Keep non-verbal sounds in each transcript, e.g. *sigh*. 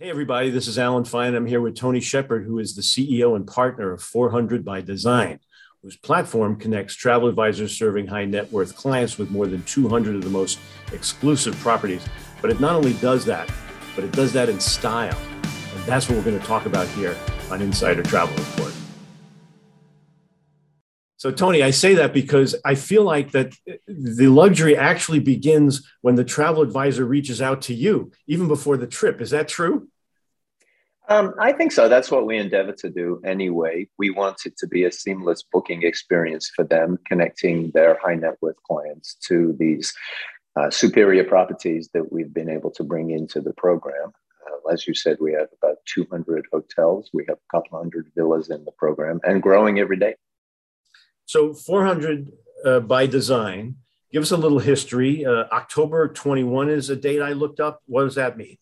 Hey, everybody, this is Alan Fine. I'm here with Tony Shepherd, who is the CEO and partner of 400 by Design, whose platform connects travel advisors serving high net worth clients with more than 200 of the most exclusive properties. But it not only does that, but it does that in style. And that's what we're going to talk about here on Insider Travel Report. So, Tony, I say that because I feel like that the luxury actually begins when the travel advisor reaches out to you, even before the trip. Is that true? Um, I think so. That's what we endeavor to do anyway. We want it to be a seamless booking experience for them, connecting their high net worth clients to these uh, superior properties that we've been able to bring into the program. Uh, as you said, we have about 200 hotels, we have a couple hundred villas in the program and growing every day. So 400 uh, by design. Give us a little history. Uh, October 21 is a date I looked up. What does that mean?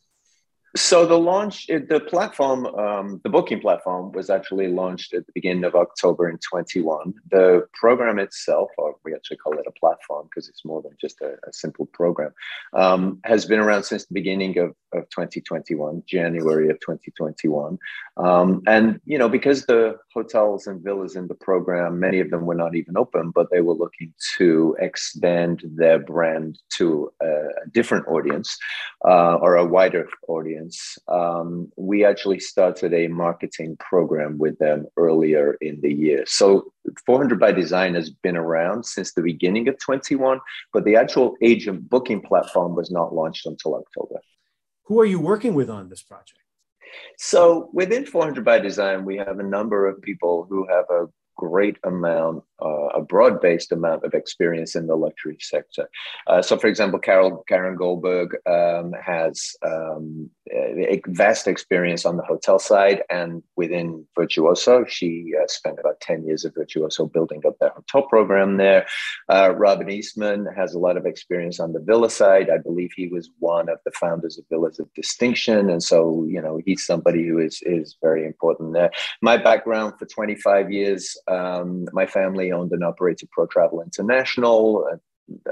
So the launch, the platform, um, the booking platform was actually launched at the beginning of October in 21. The program itself, or we actually call it a platform because it's more than just a, a simple program, um, has been around since the beginning of, of 2021, January of 2021. Um, and, you know, because the hotels and villas in the program, many of them were not even open, but they were looking to expand their brand to a, different audience uh, or a wider audience audience, um, we actually started a marketing program with them earlier in the year. So 400 by Design has been around since the beginning of 21, but the actual agent booking platform was not launched until October. Who are you working with on this project? So within 400 by Design, we have a number of people who have a great amount, uh, a broad-based amount of experience in the luxury sector. Uh, so, for example, Carol Karen Goldberg um, has um, a vast experience on the hotel side and within Virtuoso. She uh, spent about 10 years at Virtuoso building up their hotel program there. Uh, Robin Eastman has a lot of experience on the villa side. I believe he was one of the founders of Villas of Distinction. And so, you know, he's somebody who is, is very important there. My background for 25 years, um, my family owned and operated Protravel International.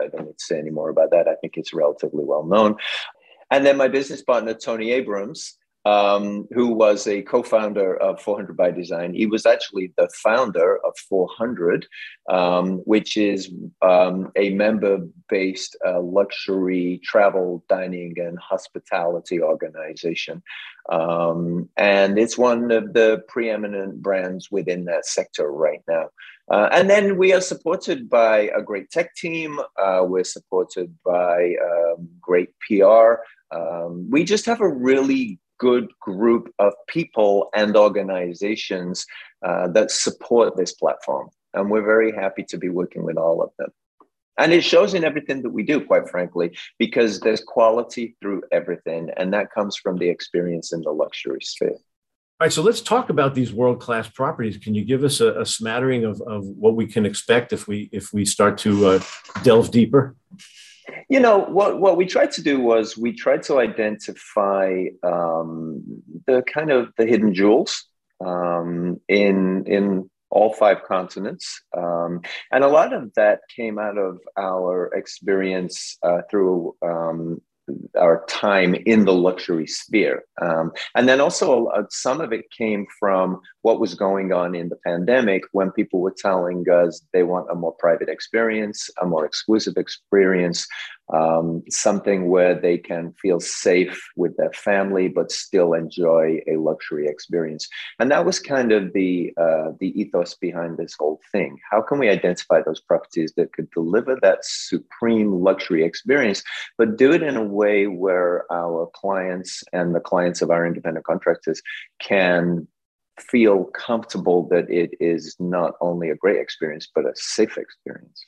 I don't need to say any more about that. I think it's relatively well known. And then my business partner, Tony Abrams, um, who was a co-founder of 400 by Design. He was actually the founder of 400, um, which is um, a member-based uh, luxury travel, dining, and hospitality organization. Um, and it's one of the preeminent brands within that sector right now. Uh, and then we are supported by a great tech team. Uh, we're supported by um, great PR. Um, we just have a really good group of people and organizations uh, that support this platform. And we're very happy to be working with all of them. And it shows in everything that we do, quite frankly, because there's quality through everything. And that comes from the experience in the luxury sphere. All right, so let's talk about these world-class properties. Can you give us a, a smattering of, of what we can expect if we if we start to uh, delve deeper? You know what? What we tried to do was we tried to identify um, the kind of the hidden jewels um, in in all five continents, um, and a lot of that came out of our experience uh, through um, our time in the luxury sphere. Um, and then also, uh, some of it came from what was going on in the pandemic when people were telling us they want a more private experience, a more exclusive experience, um, something where they can feel safe with their family but still enjoy a luxury experience. And that was kind of the uh, the ethos behind this whole thing. How can we identify those properties that could deliver that supreme luxury experience, but do it in a way where our clients and the clients of our independent contractors can feel comfortable that it is not only a great experience but a safe experience.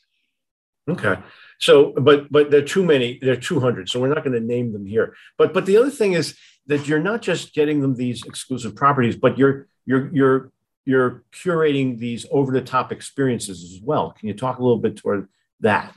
Okay. So, but but there are too many. There are two hundred. So we're not going to name them here. But but the other thing is that you're not just getting them these exclusive properties, but you're you're you're you're curating these over the top experiences as well. Can you talk a little bit toward that?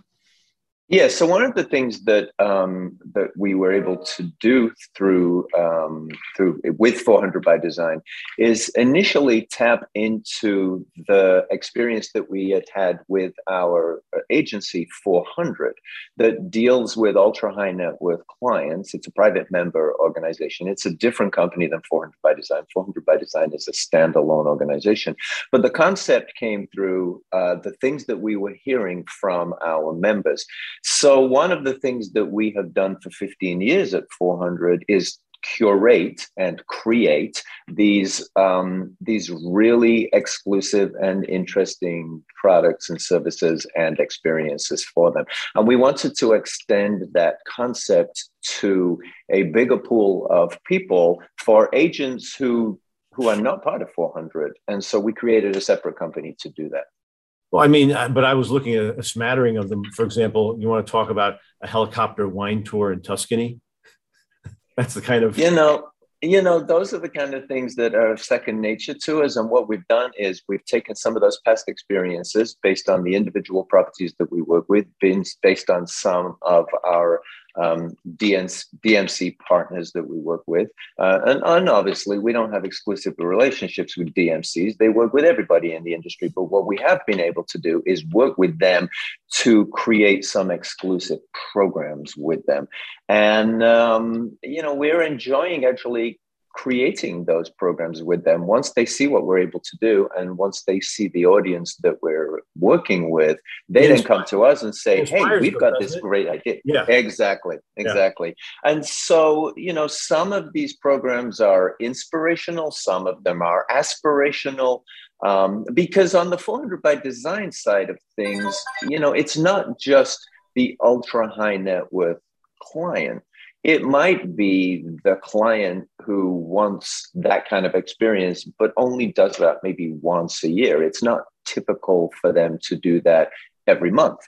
Yeah, so one of the things that um, that we were able to do through um, through with 400 by Design is initially tap into the experience that we had had with our agency 400 that deals with ultra high net worth clients. It's a private member organization. It's a different company than 400 by Design. 400 by Design is a standalone organization, but the concept came through uh, the things that we were hearing from our members. So, one of the things that we have done for 15 years at 400 is curate and create these um, these really exclusive and interesting products and services and experiences for them. And we wanted to extend that concept to a bigger pool of people for agents who who are not part of 400 and so we created a separate company to do that well, I mean, but I was looking at a smattering of them. For example, you want to talk about a helicopter wine tour in Tuscany? *laughs* That's the kind of you know, you know, those are the kind of things that are second nature to us. And what we've done is we've taken some of those past experiences based on the individual properties that we work with, based on some of our um, DNC, DMC partners that we work with. Uh, and, and, obviously, we don't have exclusive relationships with DMCs. They work with everybody in the industry. But what we have been able to do is work with them to create some exclusive programs with them. And, um, you know, we're enjoying actually creating those programs with them once they see what we're able to do and once they see the audience that we're working with they then come to us and say hey we've got this great idea. Yeah. Exactly exactly. Yeah. and so you know some of these programs are inspirational some of them are aspirational um, because on the 400 by design side of things you know it's not just the ultra high net worth client it might be the client who wants that kind of experience, but only does that maybe once a year. It's not typical for them to do that every month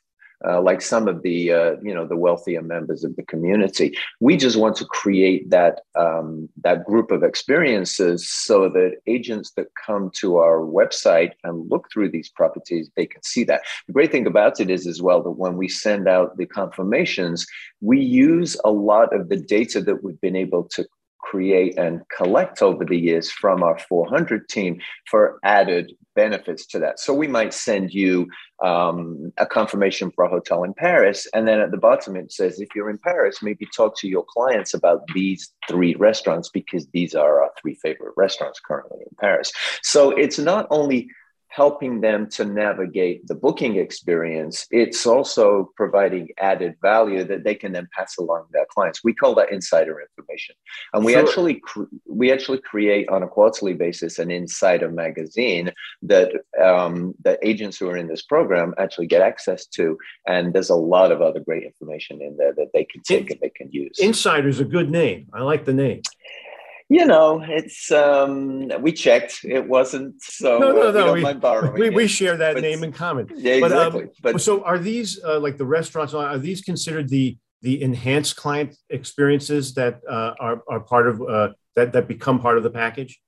uh, like some of the uh, you know the wealthier members of the community. We just want to create that um, that group of experiences so that agents that come to our website and look through these properties, they can see that. The great thing about it is as well that when we send out the confirmations, we use a lot of the data that we've been able to create and collect over the years from our 400 team for added benefits to that. So we might send you um, a confirmation for a hotel in Paris, and then at the bottom it says, if you're in Paris, maybe talk to your clients about these three restaurants because these are our three favorite restaurants currently in Paris. So it's not only helping them to navigate the booking experience, it's also providing added value that they can then pass along to their clients. We call that insider information, and we sure. actually we actually create on a quarterly basis an insider magazine that um, that agents who are in this program actually get access to, and there's a lot of other great information in there that they can take in, and they can use. Insider's a good name. I like the name you know, it's um, we checked. It wasn't so. No, no, no. We, we, we, share that but, name in common. Yeah, but, exactly. Um, but so, are these uh, like the restaurants? Are these considered the the enhanced client experiences that uh, are are part of uh, that that become part of the package?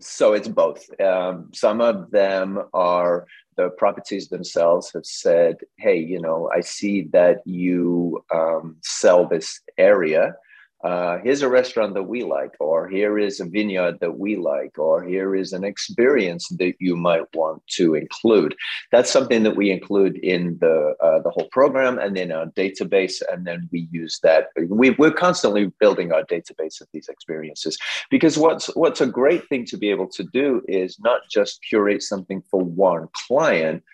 So it's both. Um, some of them are the properties themselves have said, "Hey, you know, I see that you um, sell this area." Uh, here's a restaurant that we like, or here is a vineyard that we like, or here is an experience that you might want to include. That's something that we include in the uh, the whole program and in our database, and then we use that. We, we're constantly building our database of these experiences because what's what's a great thing to be able to do is not just curate something for one client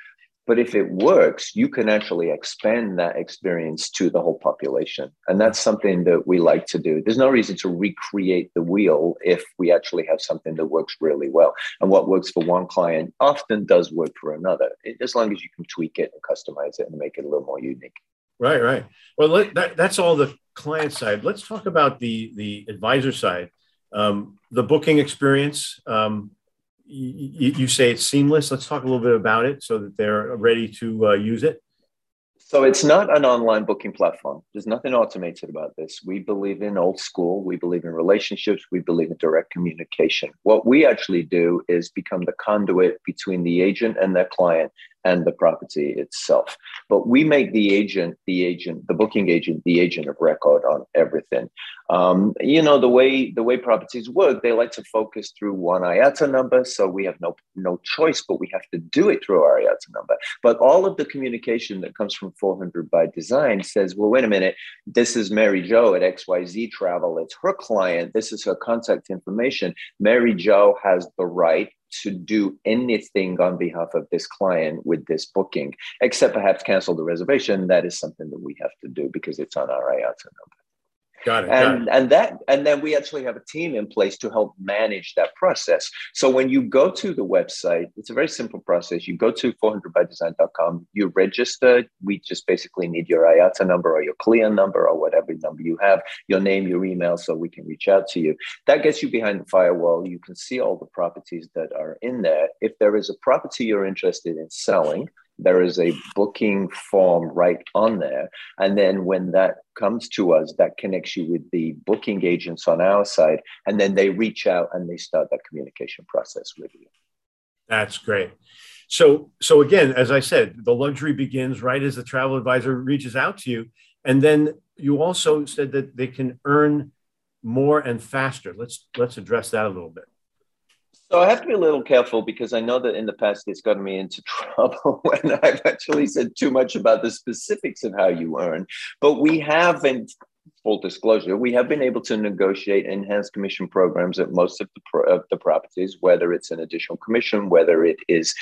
but if it works, you can actually expand that experience to the whole population. And that's something that we like to do. There's no reason to recreate the wheel if we actually have something that works really well. And what works for one client often does work for another, as long as you can tweak it and customize it and make it a little more unique. Right, right. Well, let, that, that's all the client side. Let's talk about the the advisor side. Um, the booking experience. Um, you, you, say it's seamless. Let's talk a little bit about it so that they're ready to uh, use it. So it's not an online booking platform. There's nothing automated about this. We believe in old school. We believe in relationships. We believe in direct communication. What we actually do is become the conduit between the agent and their client and the property itself. But we make the agent, the agent, the booking agent, the agent of record on everything. Um, you know the way the way properties work, they like to focus through one IATA number, so we have no no choice, but we have to do it through our IATA number. But all of the communication that comes from 400 by Design says, well, wait a minute, this is Mary Jo at XYZ Travel. It's her client. This is her contact information. Mary Jo has the right to do anything on behalf of this client with this booking, except perhaps cancel the reservation. That is something that we have to do because it's on our IATA number. Got it. And got it. and that and then we actually have a team in place to help manage that process. So when you go to the website, it's a very simple process. You go to 400bydesign.com, you register. We just basically need your IATA number or your CLIA number or whatever number you have, your name, your email, so we can reach out to you. That gets you behind the firewall. You can see all the properties that are in there. If there is a property you're interested in selling, there is a booking form right on there. And then when that comes to us, that connects you with the booking agents on our side. And then they reach out and they start that communication process with you. That's great. So, so again, as I said, the luxury begins right as the travel advisor reaches out to you. And then you also said that they can earn more and faster. Let's let's address that a little bit. So I have to be a little careful because I know that in the past it's gotten me into *laughs* trouble when I've actually said too much about the specifics of how you earn. But we have, in full disclosure, we have been able to negotiate enhanced commission programs at most of the, pro- of the properties, whether it's an additional commission, whether it is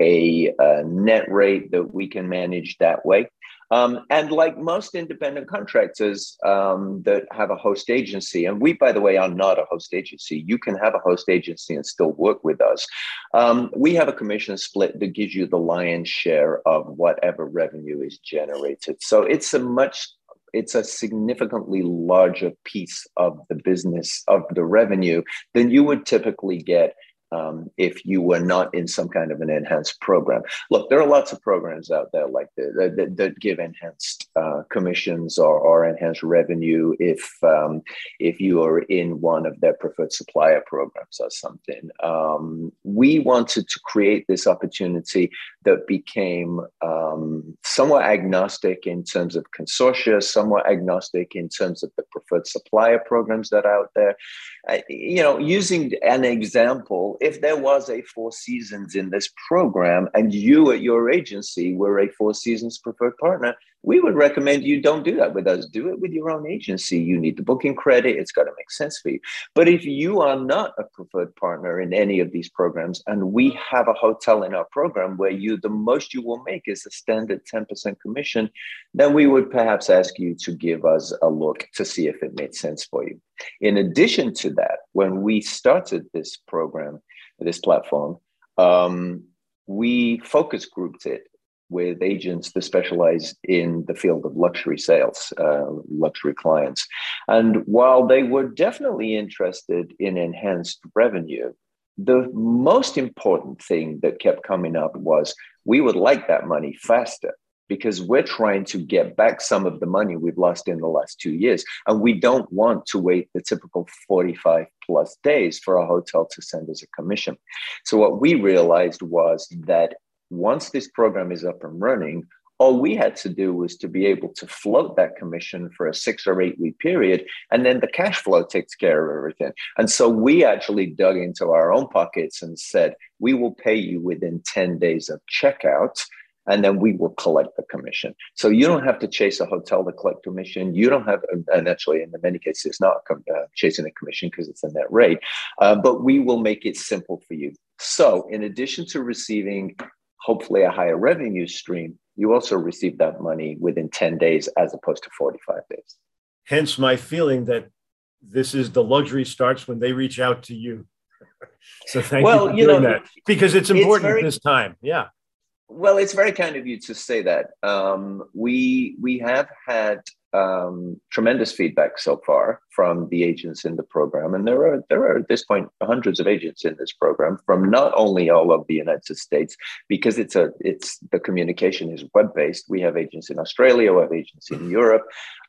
a, a net rate that we can manage that way. Um, and like most independent contractors um, that have a host agency, and we, by the way, are not a host agency, you can have a host agency and still work with us. Um, we have a commission split that gives you the lion's share of whatever revenue is generated. So it's a much it's a significantly larger piece of the business of the revenue than you would typically get um, if you were not in some kind of an enhanced program. Look, there are lots of programs out there like that that, that give enhanced uh, commissions or, or enhanced revenue if um, if you are in one of their preferred supplier programs or something. Um, we wanted to create this opportunity that became um, somewhat agnostic in terms of consortia, somewhat agnostic in terms of the preferred supplier programs that are out there. You know, using an example if there was a Four Seasons in this program and you at your agency were a Four Seasons preferred partner, we would recommend you don't do that with us. Do it with your own agency. You need the booking credit. It's got to make sense for you. But if you are not a preferred partner in any of these programs, and we have a hotel in our program where you the most you will make is a standard 10% commission, then we would perhaps ask you to give us a look to see if it made sense for you. In addition to that, when we started this program, this platform, um, we focus grouped it with agents that specialize in the field of luxury sales, uh, luxury clients. And while they were definitely interested in enhanced revenue, the most important thing that kept coming up was we would like that money faster because we're trying to get back some of the money we've lost in the last two years. And we don't want to wait the typical 45 plus days for a hotel to send us a commission. So, what we realized was that once this program is up and running, all we had to do was to be able to float that commission for a six or eight week period, and then the cash flow takes care of everything. And so we actually dug into our own pockets and said, we will pay you within 10 days of checkout and then we will collect the commission. So you don't have to chase a hotel to collect commission. You don't have, and actually in many cases, it's not uh, chasing a commission because it's a net rate, uh, but we will make it simple for you. So in addition to receiving hopefully a higher revenue stream, you also receive that money within 10 days as opposed to 45 days. Hence my feeling that this is the luxury starts when they reach out to you. *laughs* so thank well, you for you doing know, that because it's important it's very, this time. Yeah. Well, it's very kind of you to say that. Um, we we have had um, tremendous feedback so far from the agents in the program, and there are there are at this point hundreds of agents in this program from not only all of the United States, because it's a it's the communication is web based. We have agents in Australia, we have agents in Europe,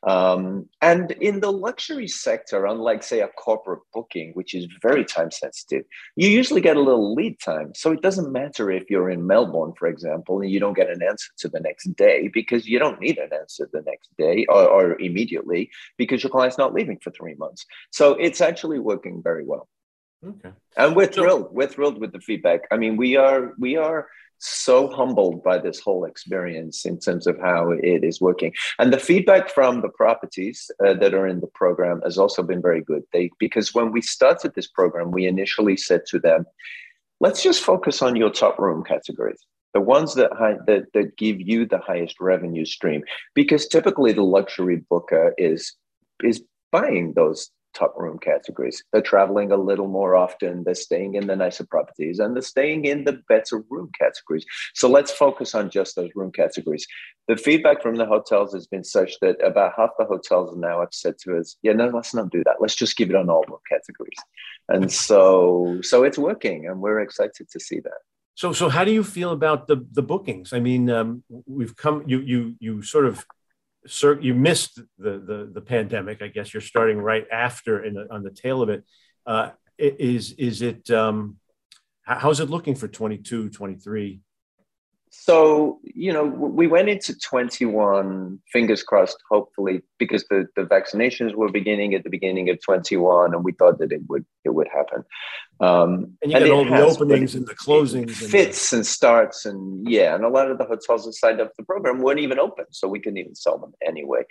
um, and in the luxury sector, unlike say a corporate booking, which is very time sensitive, you usually get a little lead time. So it doesn't matter if you're in Melbourne, for example, and you don't get an answer to the next day because you don't need an answer the next day or, or immediately because your client's not leaving for three months. So it's actually working very well. Okay. And we're thrilled. We're thrilled with the feedback. I mean, we are we are so humbled by this whole experience in terms of how it is working. And the feedback from the properties uh, that are in the program has also been very good. They because when we started this program, we initially said to them, let's just focus on your top room categories the ones that, high, that that give you the highest revenue stream because typically the luxury booker is is buying those top room categories. They're traveling a little more often they're staying in the nicer properties and they're staying in the better room categories. So let's focus on just those room categories. The feedback from the hotels has been such that about half the hotels now have said to us yeah no let's not do that. Let's just give it on all room categories. And so so it's working and we're excited to see that. So, so how do you feel about the the bookings? I mean, um, we've come. You you you sort of, sir, you missed the the the pandemic. I guess you're starting right after the, on the tail of it. Uh, is is it? Um, how's it looking for 22, 23? So you know we went into 21 fingers crossed hopefully because the, the vaccinations were beginning at the beginning of 21 and we thought that it would it would happen. Um, and you got all the openings and the closings fits and, and, starts and yeah and a lot of the hotels that signed up for the program weren't even open so we couldn't even sell them anyway.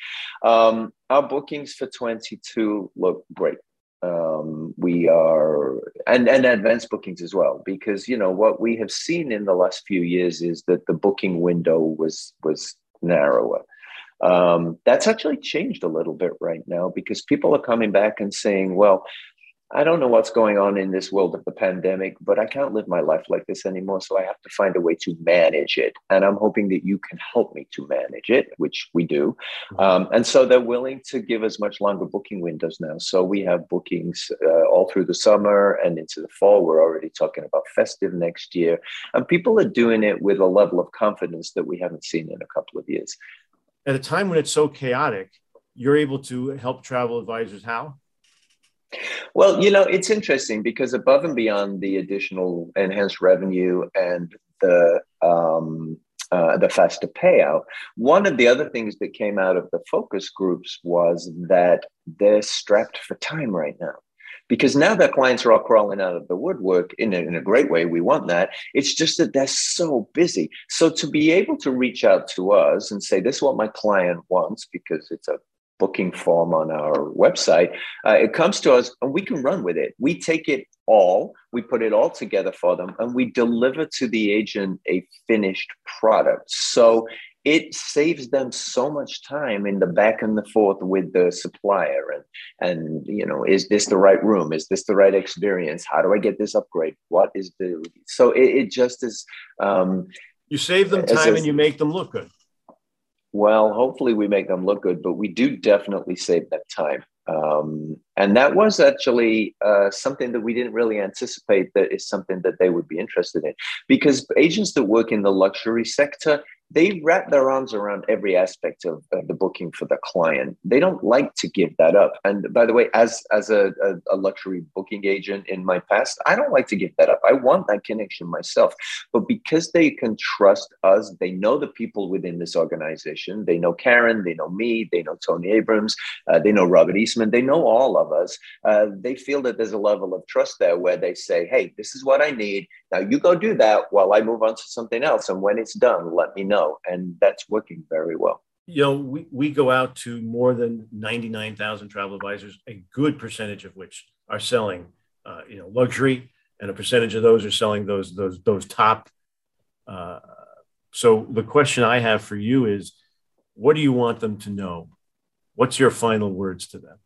Um, our bookings for 22 look great um, we are and and advanced bookings as well because you know what we have seen in the last few years is that the booking window was was narrower. Um, that's actually changed a little bit right now because people are coming back and saying well I don't know what's going on in this world of the pandemic, but I can't live my life like this anymore. So I have to find a way to manage it. And I'm hoping that you can help me to manage it, which we do. Mm-hmm. Um, and so they're willing to give us much longer booking windows now. So we have bookings uh, all through the summer and into the fall. We're already talking about festive next year. And people are doing it with a level of confidence that we haven't seen in a couple of years. At a time when it's so chaotic, you're able to help travel advisors how? Well, you know, it's interesting because above and beyond the additional enhanced revenue and the um, uh, the faster payout, one of the other things that came out of the focus groups was that they're strapped for time right now. Because now their clients are all crawling out of the woodwork in a, in a great way, we want that. It's just that they're so busy. So to be able to reach out to us and say, this is what my client wants, because it's a booking form on our website. Uh, it comes to us and we can run with it. We take it all, we put it all together for them, and we deliver to the agent a finished product. So it saves them so much time in the back and the forth with the supplier and and you know is this the right room is this the right experience how do i get this upgrade what is the so it, it just is um you save them time a, and you make them look good well, hopefully we make them look good, but we do definitely save them time. Um, and that was actually uh, something that we didn't really anticipate that is something that they would be interested in because agents that work in the luxury sector they wrap their arms around every aspect of, of, the booking for the client. They don't like to give that up. And by the way, as as a, a, luxury booking agent in my past, I don't like to give that up. I want that connection myself. But because they can trust us, they know the people within this organization. They know Karen, they know me, they know Tony Abrams, uh, they know Robert Eastman, they know all of us. Uh, they feel that there's a level of trust there where they say, "Hey, this is what I need. Now you go do that while I move on to something else. And when it's done, let me know." Know, and that's working very well. You know, we, we go out to more than 99,000 travel advisors, a good percentage of which are selling, uh, you know, luxury, and a percentage of those are selling those those those top. Uh, so the question I have for you is, what do you want them to know? What's your final words to them?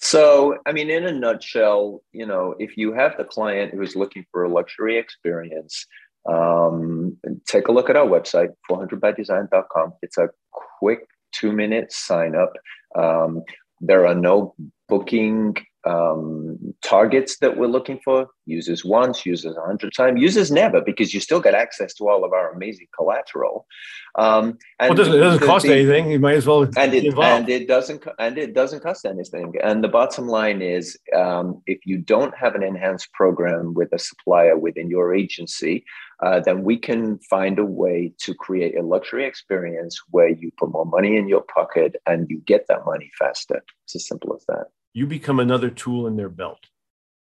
So, I mean, in a nutshell, you know, if you have the client who is looking for a luxury experience, um, take a look at our website, 400bydesign.com. It's a quick two minute sign up. Um, There are no booking um, targets that we're looking for. Users once, users a hundred times, users never, because you still get access to all of our amazing collateral. Um, and well, it doesn't, it doesn't cost the, anything. You might as well and it and it doesn't and it doesn't cost anything. And the bottom line is, um, if you don't have an enhanced program with a supplier within your agency, uh, then we can find a way to create a luxury experience where you put more money in your pocket and you get that money faster. It's as simple as that you become another tool in their belt.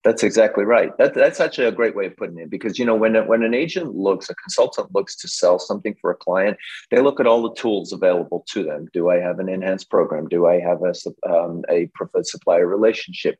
That's exactly right. That, that's actually a great way of putting it because you know when when an agent looks, a consultant looks to sell something for a client, they look at all the tools available to them. Do I have an enhanced program? Do I have a um, a preferred supplier relationship?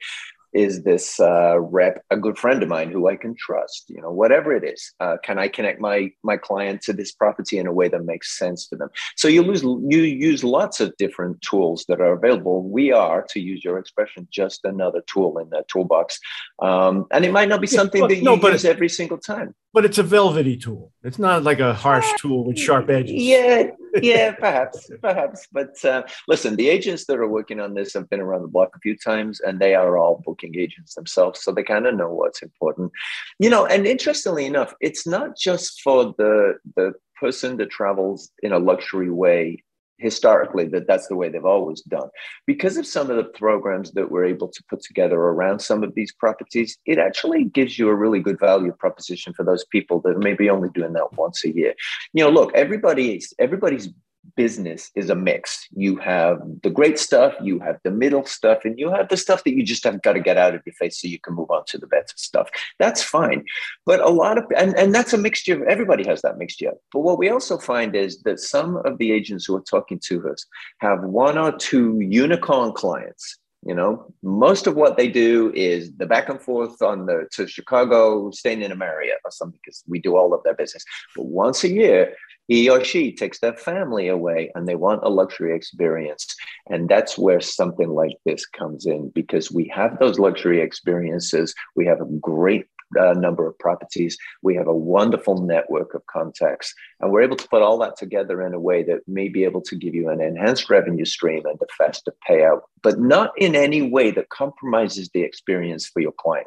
Is this uh, rep a good friend of mine who I can trust? You know, whatever it is, uh, can I connect my my client to this property in a way that makes sense for them? So you lose you use lots of different tools that are available. We are, to use your expression, just another tool in that toolbox, um, and it might not be something that you no, but use every single time. But it's a velvety tool. It's not like a harsh tool with sharp edges. Yeah, yeah, *laughs* perhaps, perhaps. But uh, listen, the agents that are working on this have been around the block a few times, and they are all booking agents themselves, so they kind of know what's important. You know, and interestingly enough, it's not just for the the person that travels in a luxury way historically that that's the way they've always done. Because of some of the programs that we're able to put together around some of these properties it actually gives you a really good value proposition for those people that may be only doing that once a year. You know look everybody's everybody's business is a mix. You have the great stuff, you have the middle stuff, and you have the stuff that you just have got to get out of your face so you can move on to the better stuff. That's fine. But a lot of, and, and that's a mixture, everybody has that mixture. But what we also find is that some of the agents who are talking to us have one or two unicorn clients you know, most of what they do is the back and forth on the to Chicago, staying in a Marriott or something, because we do all of their business. But once a year, he or she takes their family away and they want a luxury experience. And that's where something like this comes in because we have those luxury experiences. We have a great uh, number of properties. We have a wonderful network of contacts, and we're able to put all that together in a way that may be able to give you an enhanced revenue stream and a faster payout, but not in any way that compromises the experience for your client.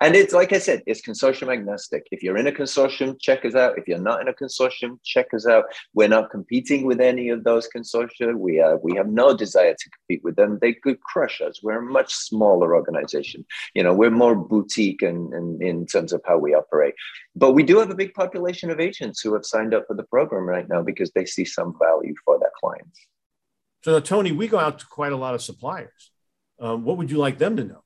And it's like I said, it's consortium agnostic. If you're in a consortium, check us out. If you're not in a consortium, check us out. We're not competing with any of those consortia. We are, we have no desire to compete with them. They could crush us. We're a much smaller organization. You know, we're more boutique in, in, in terms of how we operate. But we do have a big population of agents who have signed up for the program right now because they see some value for their clients. So, Tony, we go out to quite a lot of suppliers. Um, what would you like them to know?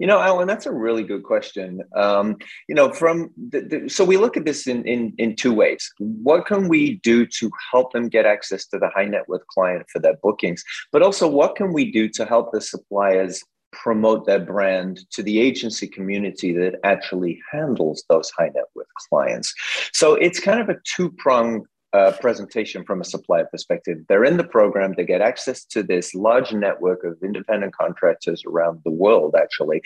You know, Alan, that's a really good question. Um, you know, from the, the, so we look at this in, in in two ways. What can we do to help them get access to the high net worth client for their bookings? But also, what can we do to help the suppliers promote their brand to the agency community that actually handles those high net worth clients? So it's kind of a two pronged uh, presentation from a supplier perspective. They're in the program, they get access to this large network of independent contractors around the world, actually,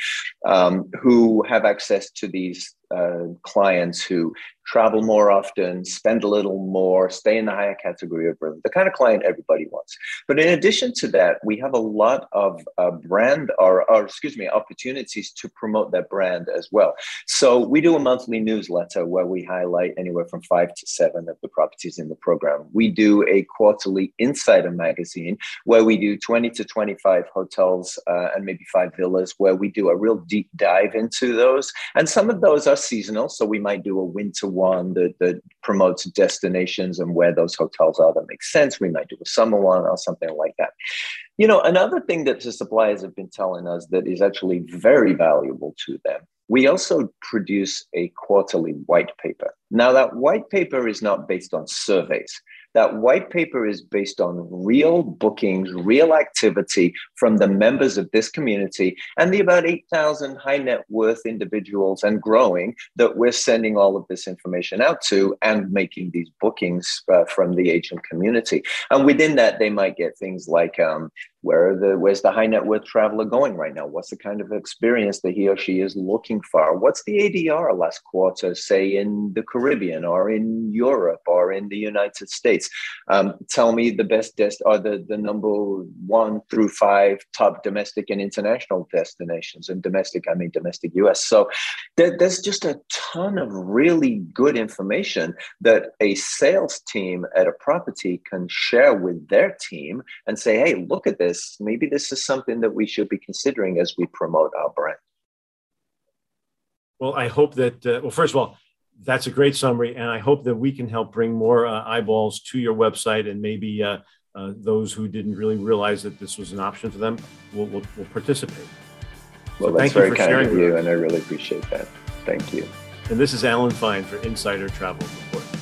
um, who have access to these uh, clients who travel more often, spend a little more, stay in the higher category of room, the kind of client everybody wants. But in addition to that, we have a lot of uh, brand or, or, excuse me, opportunities to promote that brand as well. So we do a monthly newsletter where we highlight anywhere from five to seven of the properties in the program. We do a quarterly insider magazine where we do 20 to 25 hotels uh, and maybe five villas where we do a real deep dive into those. And some of those are seasonal. So we might do a winter one that, that promotes destinations and where those hotels are that makes sense. We might do a summer one or something like that. You know, another thing that the suppliers have been telling us that is actually very valuable to them. We also produce a quarterly white paper. Now, that white paper is not based on surveys. That white paper is based on real bookings, real activity from the members of this community and the about 8,000 high net worth individuals and growing that we're sending all of this information out to and making these bookings uh, from the agent community. And within that, they might get things like um, where the where's the high net worth traveler going right now? What's the kind of experience that he or she is looking for? What's the adr last quarter say in the caribbean or in europe or in the united states? Um, tell me the best dest or the, the number one through five top domestic and international destinations and domestic i mean domestic us so there, there's just a ton of really good information that a sales team at a property can share with their team and say hey look at this this, maybe this is something that we should be considering as we promote our brand. Well, I hope that, uh, well, first of all, that's a great summary. And I hope that we can help bring more uh, eyeballs to your website and maybe uh, uh those who didn't really realize that this was an option for them will, will, will participate. Well, so that's very kind of you, and I really appreciate that. Thank you. And this is Alan Fine for Insider Travel Report.